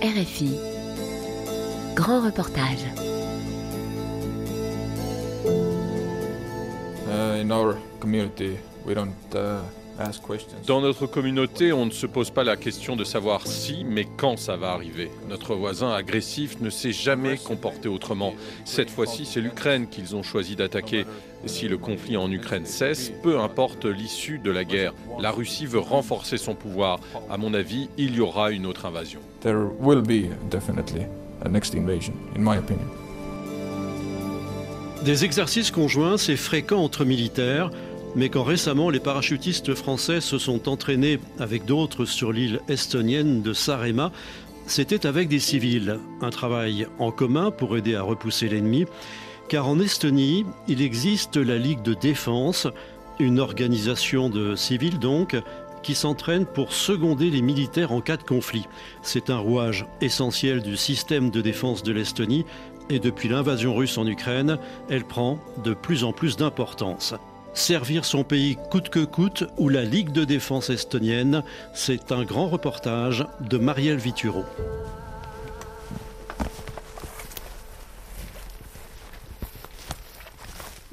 RFI. Grand reportage. Uh, in our community, we don't uh. Dans notre communauté, on ne se pose pas la question de savoir si, mais quand ça va arriver. Notre voisin agressif ne s'est jamais comporté autrement. Cette fois-ci, c'est l'Ukraine qu'ils ont choisi d'attaquer. Si le conflit en Ukraine cesse, peu importe l'issue de la guerre, la Russie veut renforcer son pouvoir. À mon avis, il y aura une autre invasion. There will be definitely a next invasion, in my opinion. Des exercices conjoints, c'est fréquent entre militaires, mais quand récemment les parachutistes français se sont entraînés avec d'autres sur l'île estonienne de Saaremaa, c'était avec des civils, un travail en commun pour aider à repousser l'ennemi, car en Estonie, il existe la Ligue de défense, une organisation de civils donc, qui s'entraîne pour seconder les militaires en cas de conflit. C'est un rouage essentiel du système de défense de l'Estonie et depuis l'invasion russe en Ukraine, elle prend de plus en plus d'importance. Servir son pays coûte que coûte ou la Ligue de défense estonienne, c'est un grand reportage de Marielle Vituro.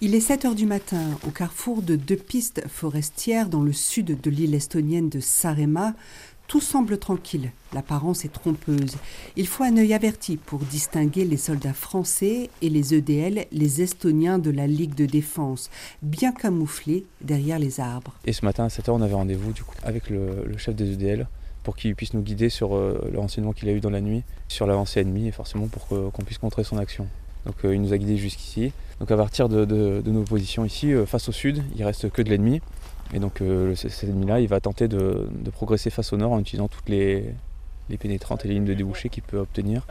Il est 7 heures du matin au carrefour de deux pistes forestières dans le sud de l'île estonienne de Saaremaa. Tout semble tranquille, l'apparence est trompeuse. Il faut un œil averti pour distinguer les soldats français et les EDL, les Estoniens de la Ligue de défense, bien camouflés derrière les arbres. Et ce matin à 7h, on avait rendez-vous avec le, chef des EDL pour qu'il puisse nous guider sur euh, le renseignement qu'il a eu dans la nuit, sur l'avancée ennemie et forcément pour qu'on puisse contrer son action. Donc euh, il nous a guidés jusqu'ici. Donc à partir de, de- de nos positions ici, euh, face au sud, il reste que de l'ennemi. Et donc euh, cet ennemi-là, il va tenter de, de progresser face au nord en utilisant toutes les, les pénétrantes et les lignes de débouché qu'il peut obtenir.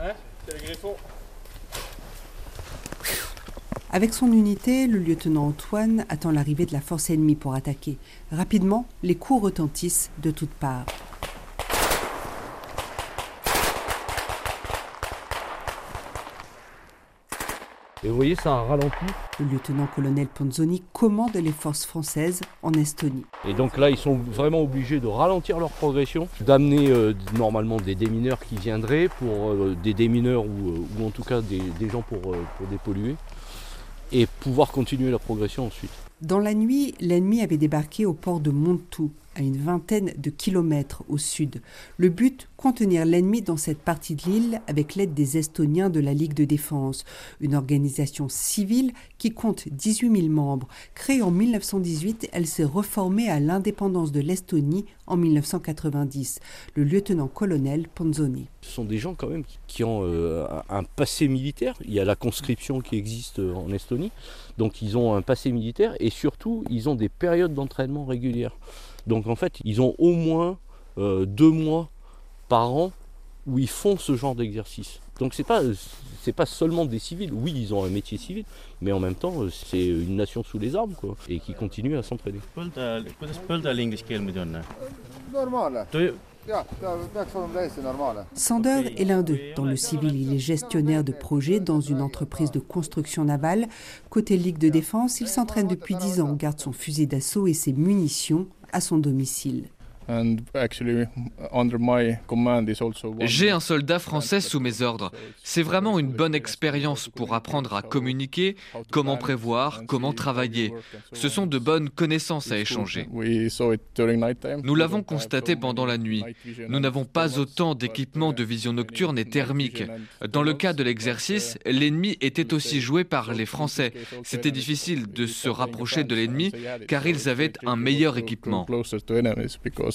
Avec son unité, le lieutenant Antoine attend l'arrivée de la force ennemie pour attaquer. Rapidement, les coups retentissent de toutes parts. Et vous voyez, ça a ralenti. Le lieutenant-colonel Ponzoni commande les forces françaises en Estonie. Et donc là, ils sont vraiment obligés de ralentir leur progression, d'amener euh, normalement des démineurs qui viendraient pour euh, des démineurs ou, euh, ou en tout cas des, des gens pour, pour dépolluer et pouvoir continuer la progression ensuite. Dans la nuit, l'ennemi avait débarqué au port de Montou, à une vingtaine de kilomètres au sud. Le but, contenir l'ennemi dans cette partie de l'île avec l'aide des Estoniens de la Ligue de défense, une organisation civile qui compte 18 000 membres. Créée en 1918, elle s'est reformée à l'indépendance de l'Estonie en 1990. Le lieutenant-colonel Ponzoni. Ce sont des gens quand même qui- ont euh, un un passé militaire. Il y a la conscription qui existe euh, en Estonie. Donc ils ont un passé militaire et surtout ils ont des périodes d'entraînement régulières. Donc en fait ils ont au moins euh, deux mois par an où ils font ce genre d'exercice. Donc c'est pas c'est pas seulement des civils. Oui ils ont un métier civil, mais en même temps c'est une nation sous les armes quoi et qui continue à normaalne. Sander est l'un d'eux. Dans le civil, il est gestionnaire de projet dans une entreprise de construction navale. Côté Ligue de défense, il s'entraîne depuis 10 ans, garde son fusil d'assaut et ses munitions à son domicile. And actually, under my command is also one- J'ai un soldat français sous mes ordres. C'est vraiment une bonne expérience pour apprendre à communiquer, comment prévoir, comment travailler. Ce sont de bonnes connaissances à échanger. Nous l'avons constaté pendant la nuit. Nous n'avons pas autant d'équipements de vision nocturne et thermique. Dans le cas de l'exercice, l'ennemi était aussi joué par les Français. C'était difficile de se rapprocher de l'ennemi car ils avaient un meilleur équipement.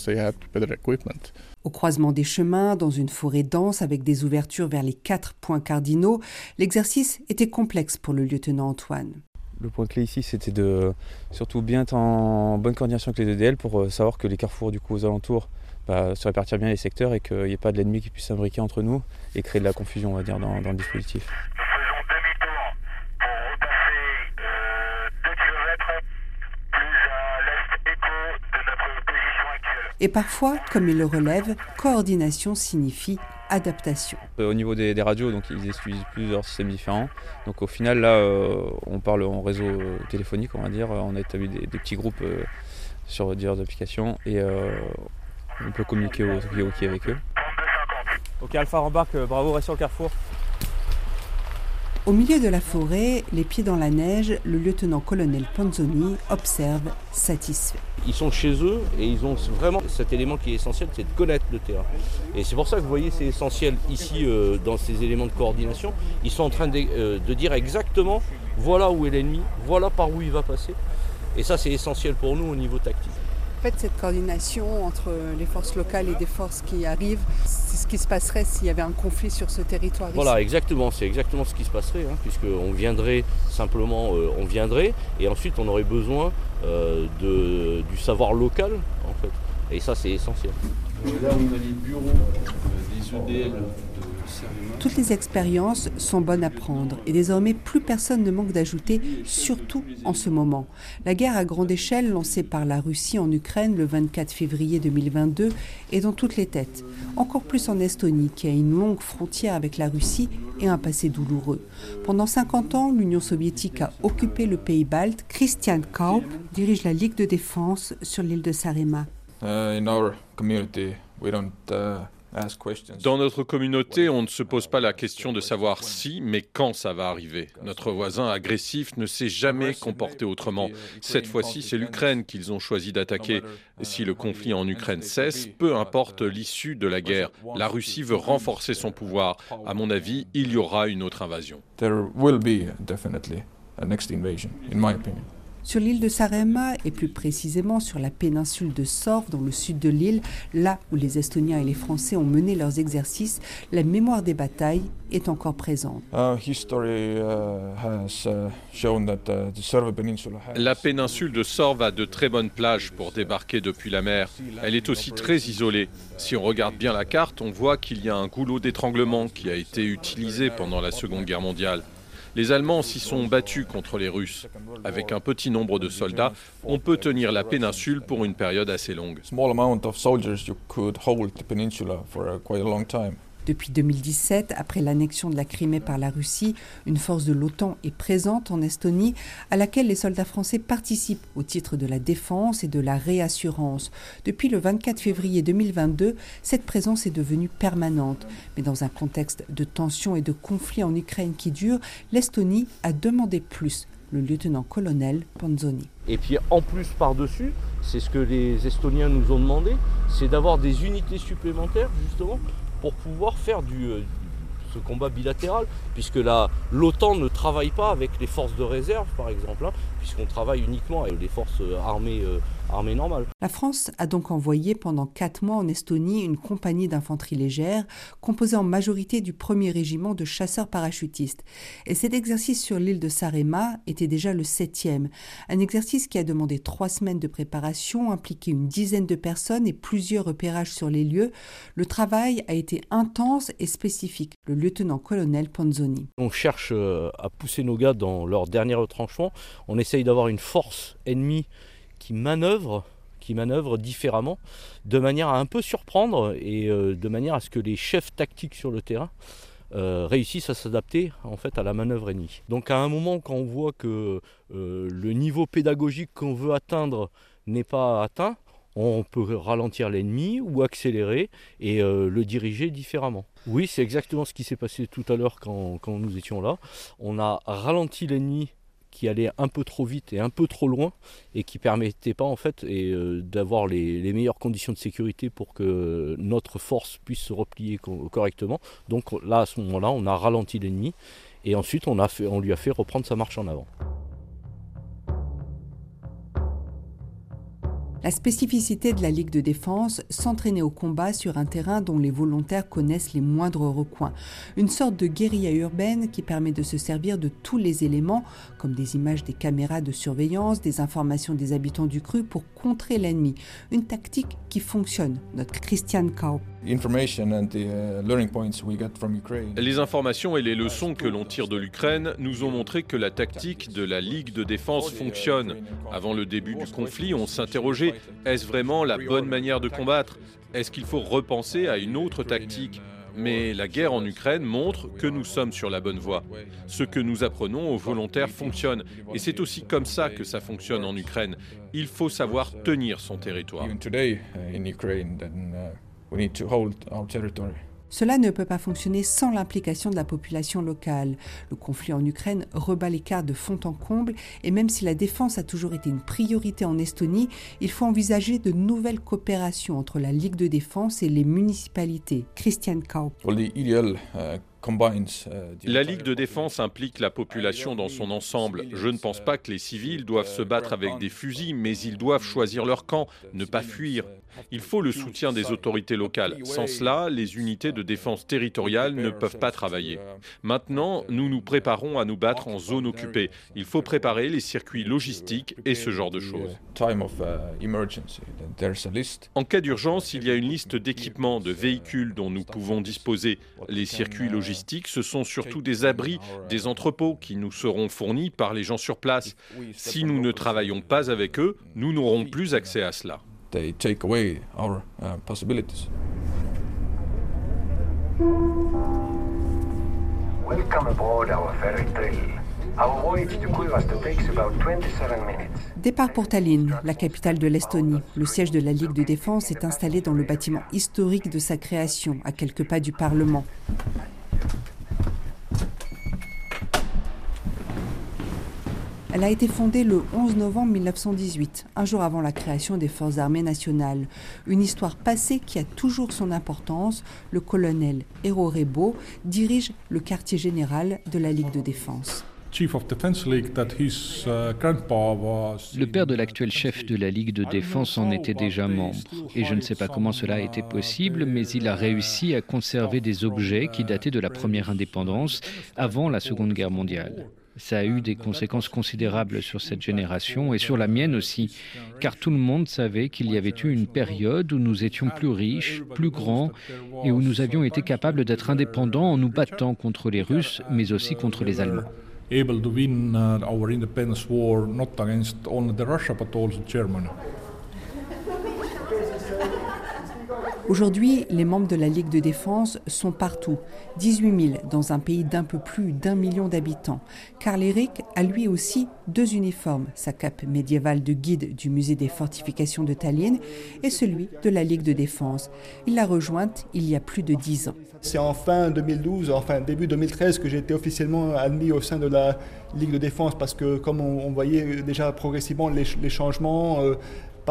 Because they had better equipment. Au croisement des chemins, dans une forêt dense avec des ouvertures vers les quatre points cardinaux, l'exercice était complexe pour le lieutenant Antoine. Le point clé ici, c'était de surtout bien être en bonne coordination avec les EDL pour euh, savoir que les carrefours du coup aux alentours bah, se répartir bien les secteurs et qu'il n'y ait pas de l'ennemi qui puisse s'imbriquer entre nous et créer de la confusion, on va dire, dans, dans le dispositif. Et parfois, comme il le relève, coordination signifie adaptation. Euh, Au niveau des, des radios, donc ils utilisent plusieurs systèmes différents. Donc au final, là, euh, on parle en réseau euh, téléphonique, on va dire. On a établi des, des petits groupes euh, sur diverses applications et euh, on peut communiquer au walkie avec eux. Ok, Alpha rembarque, bravo, reste sur le carrefour. Au milieu de la forêt, les pieds dans la neige, le lieutenant-colonel Panzoni observe satisfait. Ils sont chez eux et ils ont vraiment cet élément qui est essentiel, c'est de connaître le terrain. Et c'est pour ça que vous voyez, c'est essentiel ici euh, dans ces éléments de coordination. Ils sont en train euh, de dire exactement voilà où est l'ennemi, voilà par où il va passer. Et ça, c'est essentiel pour nous au niveau tactique. En fait, cette coordination entre les forces locales et des forces qui arrivent, c'est ce qui se passerait s'il y avait un conflit sur ce territoire. Voilà, exactement, c'est exactement ce qui se passerait, hein, puisqu'on viendrait simplement, euh, on viendrait, et ensuite on aurait besoin euh, de, du savoir local, en fait. Et ça, c'est essentiel. là, on a les bureaux euh, des EDL toutes les expériences sont bonnes à prendre et désormais plus personne ne manque d'ajouter, surtout en ce moment. La guerre à grande échelle lancée par la Russie en Ukraine le 24 février 2022 est dans toutes les têtes. Encore plus en Estonie qui a une longue frontière avec la Russie et un passé douloureux. Pendant 50 ans, l'Union soviétique a occupé le pays balte. Christian Kaup dirige la Ligue de défense sur l'île de Sarema. Uh, in our community, we don't, uh, dans notre communauté, on ne se pose pas la question de savoir si, mais quand ça va arriver. Notre voisin agressif ne s'est jamais comporté autrement. Cette fois-ci, c'est l'Ukraine qu'ils ont choisi d'attaquer. Si le conflit en Ukraine cesse, peu importe l'issue de la guerre, la Russie veut renforcer son pouvoir. À mon avis, il y aura une autre invasion. Sur l'île de Sarema et plus précisément sur la péninsule de Sorv dans le sud de l'île, là où les Estoniens et les Français ont mené leurs exercices, la mémoire des batailles est encore présente. La péninsule de Sorv a de très bonnes plages pour débarquer depuis la mer. Elle est aussi très isolée. Si on regarde bien la carte, on voit qu'il y a un goulot d'étranglement qui a été utilisé pendant la Seconde Guerre mondiale. Les Allemands s'y sont battus contre les Russes. Avec un petit nombre de soldats, on peut tenir la péninsule pour une période assez longue. Depuis 2017, après l'annexion de la Crimée par la Russie, une force de l'OTAN est présente en Estonie à laquelle les soldats français participent au titre de la défense et de la réassurance. Depuis le 24 février 2022, cette présence est devenue permanente. Mais dans un contexte de tensions et de conflits en Ukraine qui durent, l'Estonie a demandé plus le lieutenant-colonel Panzoni. Et puis en plus par-dessus, c'est ce que les Estoniens nous ont demandé, c'est d'avoir des unités supplémentaires justement pour pouvoir faire du, euh, ce combat bilatéral, puisque l'OTAN ne travaille pas avec les forces de réserve, par exemple, hein, puisqu'on travaille uniquement avec les forces euh, armées, euh, La France a donc envoyé pendant quatre mois en Estonie une compagnie d'infanterie légère, composée en majorité du premier régiment de chasseurs parachutistes. Et cet exercice sur l'île de Sarema était déjà le septième. Un exercice qui a demandé trois semaines de préparation, impliqué une dizaine de personnes et plusieurs repérages sur les lieux. Le travail a été intense et spécifique. Le lieutenant-colonel Panzoni. On cherche euh, à pousser nos gars dans leur dernier retranchement. On essaye d'avoir une force ennemie qui manœuvre différemment, de manière à un peu surprendre et euh, de manière à ce que les chefs tactiques sur le terrain euh, réussissent à s'adapter en fait à la manœuvre ennemie. Donc à un moment quand on voit que le niveau pédagogique qu'on veut atteindre n'est pas atteint, on peut ralentir l'ennemi ou accélérer et le diriger différemment. Oui, c'est exactement ce qui s'est passé tout à l'heure quand, nous étions là. On a ralenti l'ennemi qui allait un peu trop vite et un peu trop loin et qui permettait pas en fait euh, d'avoir les, meilleures conditions de sécurité pour que notre force puisse se replier correctement. Donc là à ce moment-là, on a ralenti l'ennemi et ensuite on lui a fait reprendre sa marche en avant. La spécificité de la Ligue de défense, s'entraîner au combat sur un terrain dont les volontaires connaissent les moindres recoins. Une sorte de guérilla urbaine qui permet de se servir de tous les éléments, comme des images des caméras de surveillance, des informations des habitants du cru pour contrer l'ennemi. Une tactique qui fonctionne, notre Christian Kaup. Les informations et les leçons que l'on tire de l'Ukraine nous ont montré que la tactique de la Ligue de défense fonctionne. Avant le début du conflit, on s'interrogeait, est-ce vraiment la bonne manière de combattre? Est-ce qu'il faut repenser à une autre tactique? Mais la guerre en Ukraine montre que nous sommes sur la bonne voie. Ce que nous apprenons aux volontaires fonctionne. Et c'est aussi comme ça que ça fonctionne en Ukraine. Il faut savoir tenir son territoire. Cela ne peut pas fonctionner sans l'implication de la population locale. Le conflit en Ukraine rebat les cartes de fond en comble et même si la défense a toujours été une priorité en Estonie, il faut envisager de nouvelles coopérations entre la Ligue de défense et les municipalités. Christian Kaup. La Ligue de défense implique la population dans son ensemble. Je ne pense pas que les civils doivent se battre avec des fusils, mais ils doivent choisir leur camp, ne pas fuir. Il faut le soutien des autorités locales. Sans cela, les unités de défense territoriale ne peuvent pas travailler. Maintenant, nous nous préparons à nous battre en zone occupée. Il faut préparer les circuits logistiques et ce genre de choses. En cas d'urgence, il y a une liste d'équipements, de véhicules dont nous pouvons disposer. Les circuits logistiques ce sont surtout des abris, des entrepôts qui nous seront fournis par les gens sur place. Si nous ne travaillons pas avec eux, nous n'aurons plus accès à cela. Départ pour Tallinn, la capitale de l'Estonie. Le siège de la Ligue de défense est installé dans le bâtiment historique de sa création, à quelques pas du Parlement. Elle a été fondée le 11 novembre 1918, un jour avant la création des Forces armées nationales. Une histoire passée qui a toujours son importance. Le colonel Hero Rebo dirige le quartier général de la Ligue de défense. Uh, le père de l'actuel chef de la Ligue de défense en était déjà membre. Et je ne sais pas comment cela a été possible, mais il a réussi à conserver des objets qui dataient de la première indépendance, avant la Seconde Guerre mondiale. Ça a eu des conséquences considérables sur cette génération et sur la mienne aussi, car tout le monde savait qu'il y avait eu une période où nous étions plus riches, plus grands et où nous avions été capables d'être indépendants en nous battant contre les Russes, mais aussi contre les Allemands. Aujourd'hui, les membres de la Ligue de défense sont partout, 18 000 dans un pays d'un peu plus d'un million d'habitants. Karl Eric a lui aussi deux uniformes, sa cape médiévale de guide du musée des fortifications de Tallinn et celui de la Ligue de défense. Il l'a rejointe il y a plus de dix ans. C'est en fin 2012, enfin début 2013 que j'ai été officiellement admis au sein de la Ligue de défense parce que comme on, voyait déjà progressivement les, changements, euh,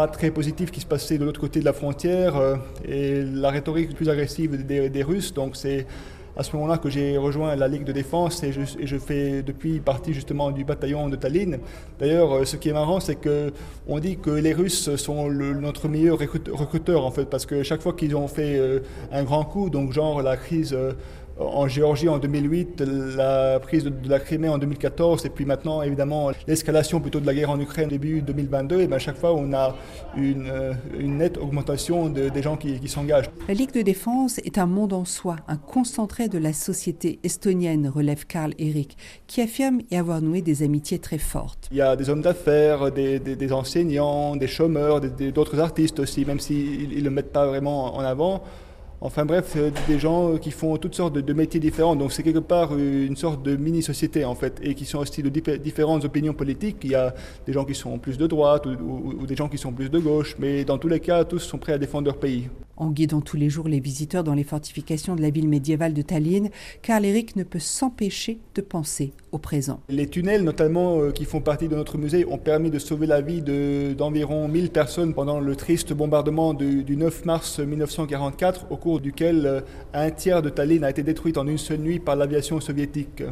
très positif qui se passait de l'autre côté de la frontière euh, et la rhétorique plus agressive des, Russes. Donc c'est à ce moment-là que j'ai rejoint la Ligue de défense et je, fais depuis partie justement du bataillon de Tallinn. D'ailleurs, euh, ce qui est marrant, c'est que on dit que les Russes sont notre meilleur recruteur en fait, parce que chaque fois qu'ils ont fait euh, un grand coup, donc genre la crise en Géorgie en 2008, la prise de, la Crimée en 2014, et puis maintenant, évidemment, l'escalation plutôt de la guerre en Ukraine début 2022, et bien à chaque fois, on a une, euh, une nette augmentation des gens qui, qui s'engagent. La Ligue de défense est un monde en soi, un concentré de la société estonienne, relève Karl Eric, qui affirme y avoir noué des amitiés très fortes. Il y a des hommes d'affaires, des, des, enseignants, des chômeurs, d'autres artistes aussi, même s'ils ne le mettent pas vraiment en avant. Enfin bref, euh, des gens euh, qui font toutes sortes de, métiers différents. Donc c'est quelque part euh, une sorte de mini-société en fait, et qui sont aussi de différentes opinions politiques. Il y a des gens qui sont plus de droite ou, des gens qui sont plus de gauche, mais dans tous les cas, tous sont prêts à défendre leur pays. En guidant tous les jours les visiteurs dans les fortifications de la ville médiévale de Tallinn, Karl Eric ne peut s'empêcher de penser au présent. Les tunnels, notamment, qui font partie de notre musée, ont permis de sauver la vie d'environ 1000 personnes pendant le triste bombardement du, du 9 mars 1944 au cours duquel euh, un tiers de Tallinn a été détruit en une seule nuit par l'aviation soviétique.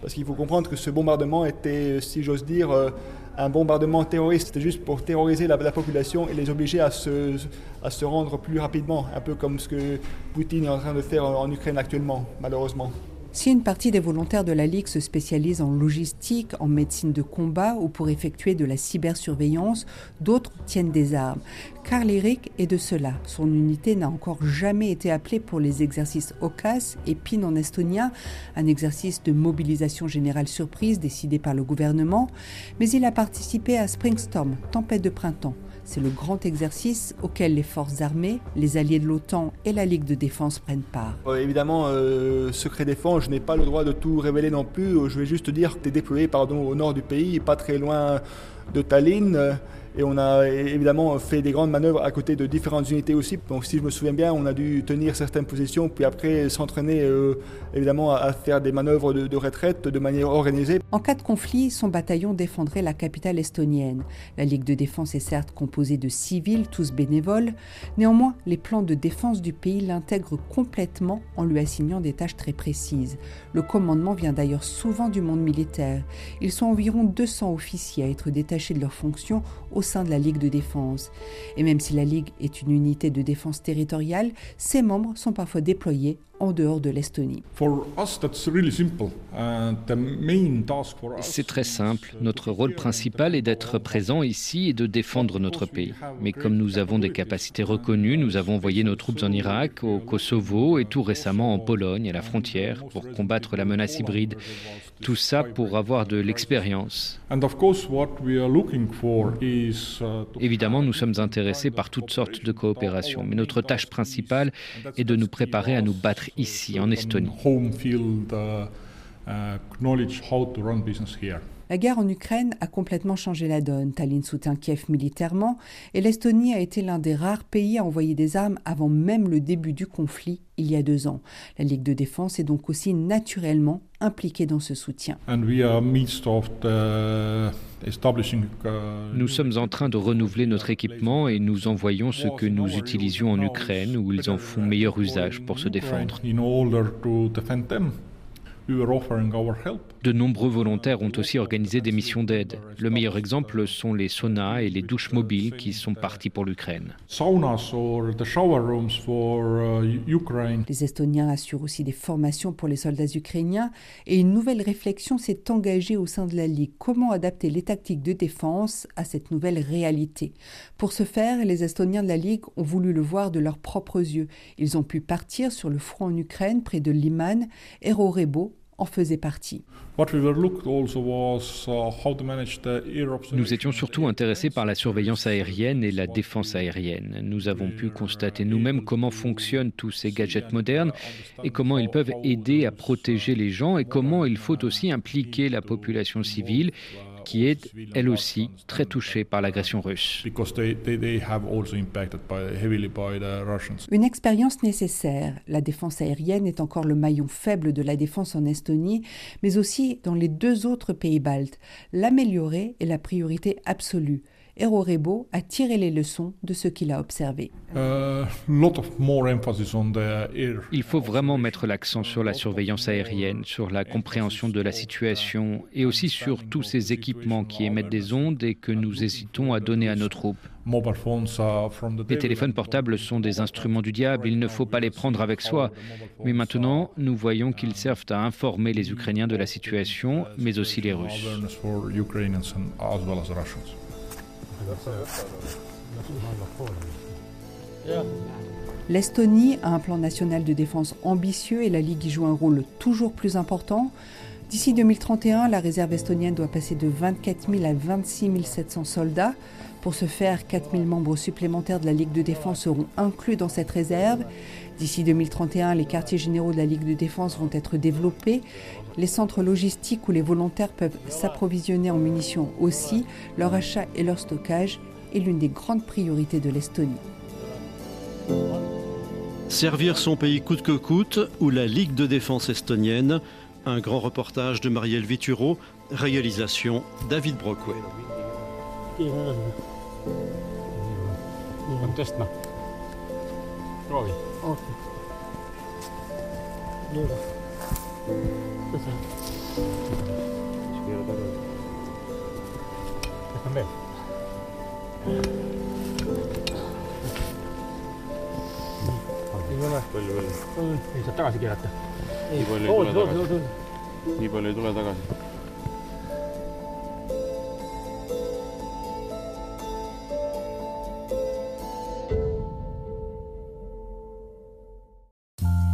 Parce qu'il faut comprendre que ce bombardement était, si j'ose dire, euh, un bombardement terroriste. C'était juste pour terroriser la, population et les obliger à se rendre plus rapidement, un peu comme ce que Poutine est en train de faire en Ukraine actuellement, malheureusement. Si une partie des volontaires de la Ligue se spécialise en logistique, en médecine de combat ou pour effectuer de la cybersurveillance, d'autres tiennent des armes. Karl Eric est de cela. Son unité n'a encore jamais été appelée pour les exercices OCAS et PIN en estonien, un exercice de mobilisation générale surprise décidé par le gouvernement, mais il a participé à Springstorm, tempête de printemps. C'est le grand exercice auquel les forces armées, les alliés de l'OTAN et la Ligue de défense prennent part. Euh, évidemment, euh, secret défense, je n'ai pas le droit de tout révéler non plus. Je vais juste dire que tu es déployé au nord du pays, pas très loin de Tallinn. Et on a évidemment fait des grandes manœuvres à côté de différentes unités aussi. Donc si je me souviens bien, on a dû tenir certaines positions, puis après s'entraîner euh, évidemment à faire des manœuvres de, retraite de manière organisée. En cas de conflit, son bataillon défendrait la capitale estonienne. La Ligue de défense est certes composée de civils, tous bénévoles. Néanmoins, les plans de défense du pays l'intègrent complètement en lui assignant des tâches très précises. Le commandement vient d'ailleurs souvent du monde militaire. Ils sont environ 200 officiers à être détachés de leurs fonctions sein de la Ligue de défense. Et même si la Ligue est une unité de défense territoriale, ses membres sont parfois déployés en dehors de l'Estonie. C'est très simple. Notre rôle principal est d'être présent ici et de défendre notre pays. Mais comme nous avons des capacités reconnues, nous avons envoyé nos troupes en Irak, au Kosovo et tout récemment en Pologne, à la frontière, pour combattre la menace hybride. Tout ça pour avoir de l'expérience. Évidemment, nous sommes intéressés par toutes sortes de coopérations, mais notre tâche principale est de nous préparer à nous battre ici, en Estonie. La guerre en Ukraine a complètement changé la donne. Tallinn soutient Kiev militairement et l'Estonie a été l'un des rares pays à envoyer des armes avant même le début du conflit il y a deux ans. La Ligue de défense est donc aussi naturellement impliquée dans ce soutien. Nous sommes en train de renouveler notre équipement et nous envoyons ce que nous utilisions en Ukraine où ils en font meilleur usage pour se défendre. De nombreux volontaires ont aussi organisé des missions d'aide. Le meilleur exemple sont les saunas et les douches mobiles qui sont partis pour l'Ukraine. Les Estoniens assurent aussi des formations pour les soldats ukrainiens et une nouvelle réflexion s'est engagée au sein de la Ligue. Comment adapter les tactiques de défense à cette nouvelle réalité? Pour ce faire, les Estoniens de la Ligue ont voulu le voir de leurs propres yeux. Ils ont pu partir sur le front en Ukraine près de Liman et Rorebo en faisait partie. Nous étions surtout intéressés par la surveillance aérienne et la défense aérienne. Nous avons pu constater nous-mêmes comment fonctionnent tous ces gadgets modernes et comment ils peuvent aider à protéger les gens et comment il faut aussi impliquer la population civile qui est elle aussi très touchée par l'agression russe. Une expérience nécessaire. La défense aérienne est encore le maillon faible de la défense en Estonie, mais aussi dans les deux autres pays baltes. L'améliorer est la priorité absolue. Rebo a tiré les leçons de ce qu'il a observé. Il faut vraiment mettre l'accent sur la surveillance aérienne, sur la compréhension de la situation et aussi sur tous ces équipements qui émettent des ondes et que nous hésitons à donner à nos troupes. Les téléphones portables sont des instruments du diable, il ne faut pas les prendre avec soi. Mais maintenant, nous voyons qu'ils servent à informer les Ukrainiens de la situation, mais aussi les Russes. L'Estonie a un plan national de défense ambitieux et la Ligue y joue un rôle toujours plus important. D'ici 2031, la réserve estonienne doit passer de 24 000 à 26 700 soldats. Pour ce faire, 4 000 membres supplémentaires de la Ligue de défense seront inclus dans cette réserve. D'ici 2031, les quartiers généraux de la Ligue de défense vont être développés. Les centres logistiques où les volontaires peuvent s'approvisionner en munitions aussi. Leur achat et leur stockage est l'une des grandes priorités de l'Estonie. Servir son pays coûte que coûte ou la Ligue de défense estonienne. Un grand reportage de Marielle Vituro, réalisation David kiire nii peab tõstma. proovi. okei okay.. liiga. tõstan. siis keerad ära. tõstan veel. ei ole. palju veel? ei saa tagasi keerata. nii palju ei tule tagasi. nii palju ei tule tagasi